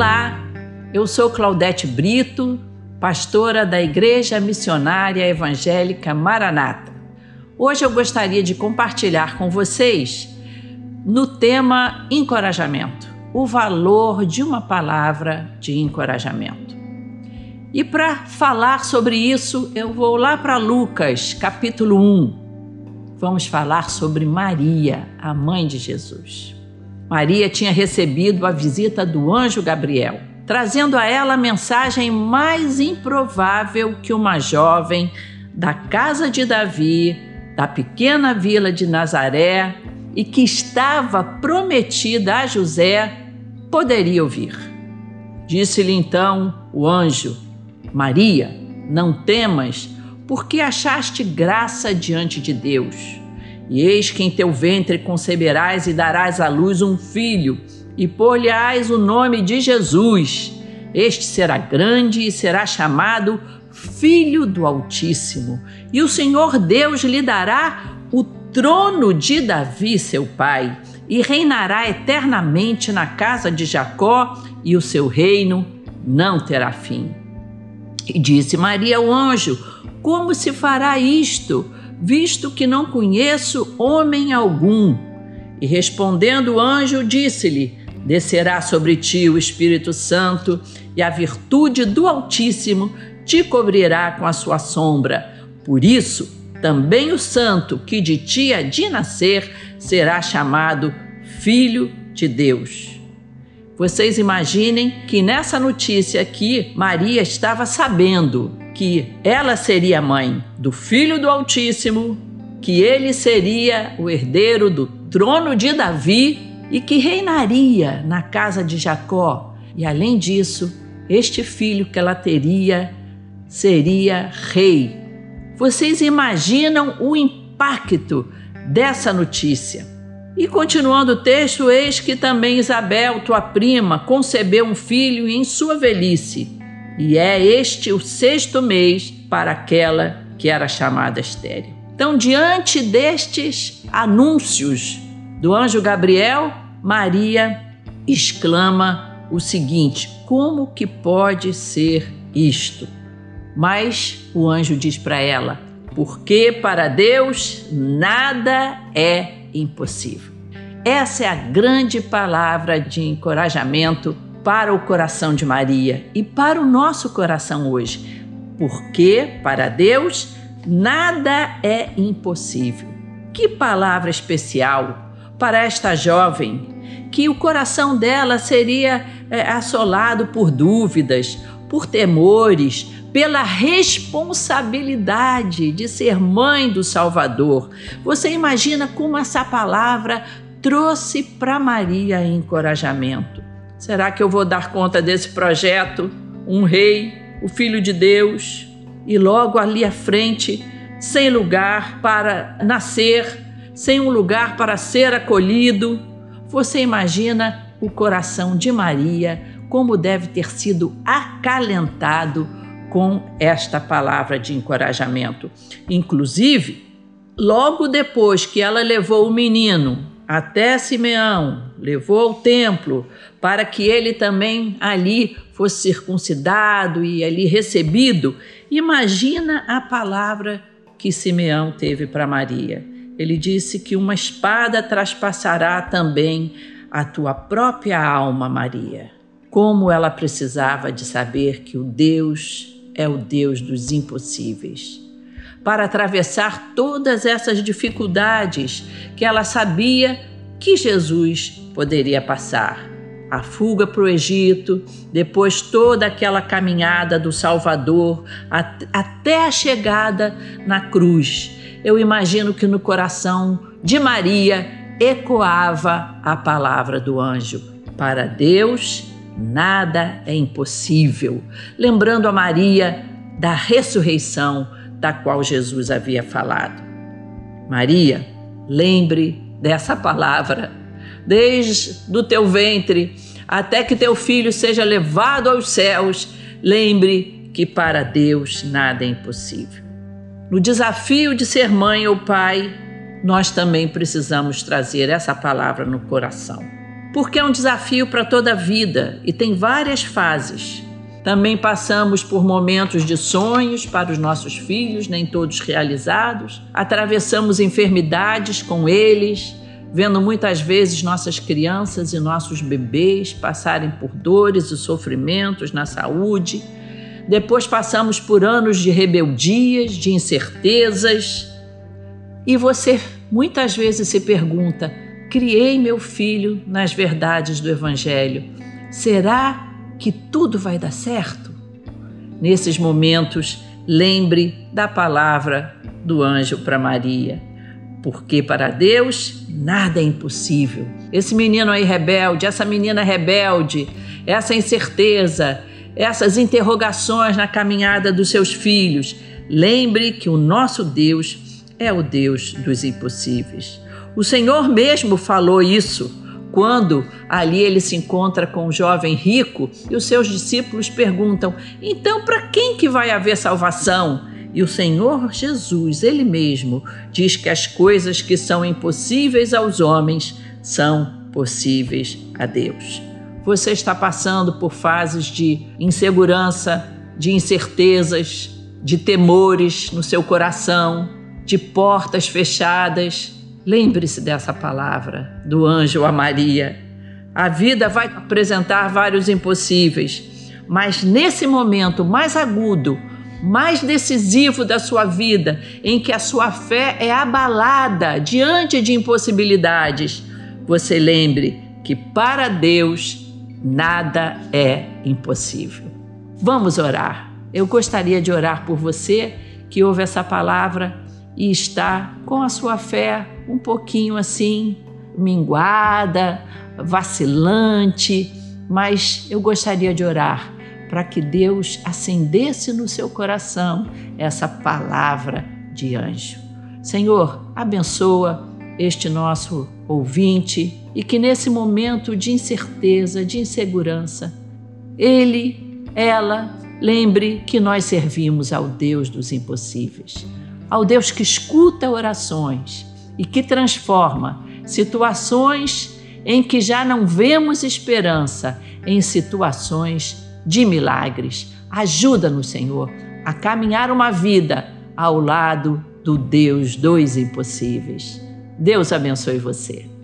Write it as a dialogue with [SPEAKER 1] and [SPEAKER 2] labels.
[SPEAKER 1] Olá, eu sou Claudete Brito, pastora da Igreja Missionária Evangélica Maranata. Hoje eu gostaria de compartilhar com vocês no tema encorajamento, o valor de uma palavra de encorajamento. E para falar sobre isso, eu vou lá para Lucas, capítulo 1. Vamos falar sobre Maria, a mãe de Jesus. Maria tinha recebido a visita do anjo Gabriel, trazendo a ela a mensagem mais improvável que uma jovem da casa de Davi, da pequena vila de Nazaré e que estava prometida a José, poderia ouvir. Disse-lhe então o anjo: Maria, não temas, porque achaste graça diante de Deus. E eis que em teu ventre conceberás e darás à luz um filho, e por-lhe-ás o nome de Jesus. Este será grande e será chamado Filho do Altíssimo. E o Senhor Deus lhe dará o trono de Davi, seu pai, e reinará eternamente na casa de Jacó, e o seu reino não terá fim. E disse Maria ao anjo: Como se fará isto? Visto que não conheço homem algum. E respondendo o anjo, disse-lhe: Descerá sobre ti o Espírito Santo, e a virtude do Altíssimo te cobrirá com a sua sombra. Por isso, também o santo que de ti há de nascer será chamado Filho de Deus. Vocês imaginem que nessa notícia aqui, Maria estava sabendo que ela seria mãe do Filho do Altíssimo, que ele seria o herdeiro do trono de Davi e que reinaria na casa de Jacó. E além disso, este filho que ela teria seria rei. Vocês imaginam o impacto dessa notícia? E continuando o texto, eis que também Isabel, tua prima, concebeu um filho em sua velhice e é este o sexto mês para aquela que era chamada estéril. Então, diante destes anúncios do anjo Gabriel, Maria exclama o seguinte: como que pode ser isto? Mas o anjo diz para ela: porque para Deus nada é impossível. Essa é a grande palavra de encorajamento para o coração de Maria e para o nosso coração hoje, porque para Deus nada é impossível. Que palavra especial para esta jovem, que o coração dela seria é, assolado por dúvidas, por temores, pela responsabilidade de ser mãe do Salvador. Você imagina como essa palavra trouxe para Maria encorajamento. Será que eu vou dar conta desse projeto? Um rei, o filho de Deus, e logo ali à frente, sem lugar para nascer, sem um lugar para ser acolhido. Você imagina o coração de Maria como deve ter sido acalentado com esta palavra de encorajamento. Inclusive, logo depois que ela levou o menino até Simeão, levou ao templo para que ele também ali fosse circuncidado e ali recebido. Imagina a palavra que Simeão teve para Maria. Ele disse que uma espada traspassará também a tua própria alma, Maria. Como ela precisava de saber que o Deus é o Deus dos impossíveis para atravessar todas essas dificuldades que ela sabia que Jesus poderia passar. A fuga para o Egito, depois toda aquela caminhada do Salvador até a chegada na cruz. Eu imagino que no coração de Maria ecoava a palavra do anjo: Para Deus nada é impossível. Lembrando a Maria da ressurreição da qual Jesus havia falado. Maria, lembre dessa palavra, desde do teu ventre até que teu filho seja levado aos céus, lembre que para Deus nada é impossível. No desafio de ser mãe ou pai, nós também precisamos trazer essa palavra no coração. porque é um desafio para toda a vida e tem várias fases. Também passamos por momentos de sonhos para os nossos filhos, nem todos realizados. Atravessamos enfermidades com eles, vendo muitas vezes nossas crianças e nossos bebês passarem por dores e sofrimentos na saúde. Depois passamos por anos de rebeldias, de incertezas. E você muitas vezes se pergunta: criei meu filho nas verdades do Evangelho. Será que tudo vai dar certo? Nesses momentos, lembre da palavra do anjo para Maria, porque para Deus nada é impossível. Esse menino aí rebelde, essa menina rebelde, essa incerteza, essas interrogações na caminhada dos seus filhos, lembre que o nosso Deus é o Deus dos impossíveis. O Senhor mesmo falou isso quando ali ele se encontra com um jovem rico e os seus discípulos perguntam: "Então para quem que vai haver salvação?" E o Senhor Jesus, ele mesmo, diz que as coisas que são impossíveis aos homens são possíveis a Deus. Você está passando por fases de insegurança, de incertezas, de temores no seu coração, de portas fechadas, Lembre-se dessa palavra do anjo a Maria. A vida vai apresentar vários impossíveis, mas nesse momento mais agudo, mais decisivo da sua vida, em que a sua fé é abalada diante de impossibilidades, você lembre que para Deus nada é impossível. Vamos orar. Eu gostaria de orar por você que ouve essa palavra e está com a sua fé um pouquinho assim minguada, vacilante, mas eu gostaria de orar para que Deus acendesse no seu coração essa palavra de anjo. Senhor, abençoa este nosso ouvinte e que nesse momento de incerteza, de insegurança, ele, ela, lembre que nós servimos ao Deus dos impossíveis ao Deus que escuta orações e que transforma situações em que já não vemos esperança em situações de milagres. Ajuda-nos, Senhor, a caminhar uma vida ao lado do Deus dos impossíveis. Deus abençoe você.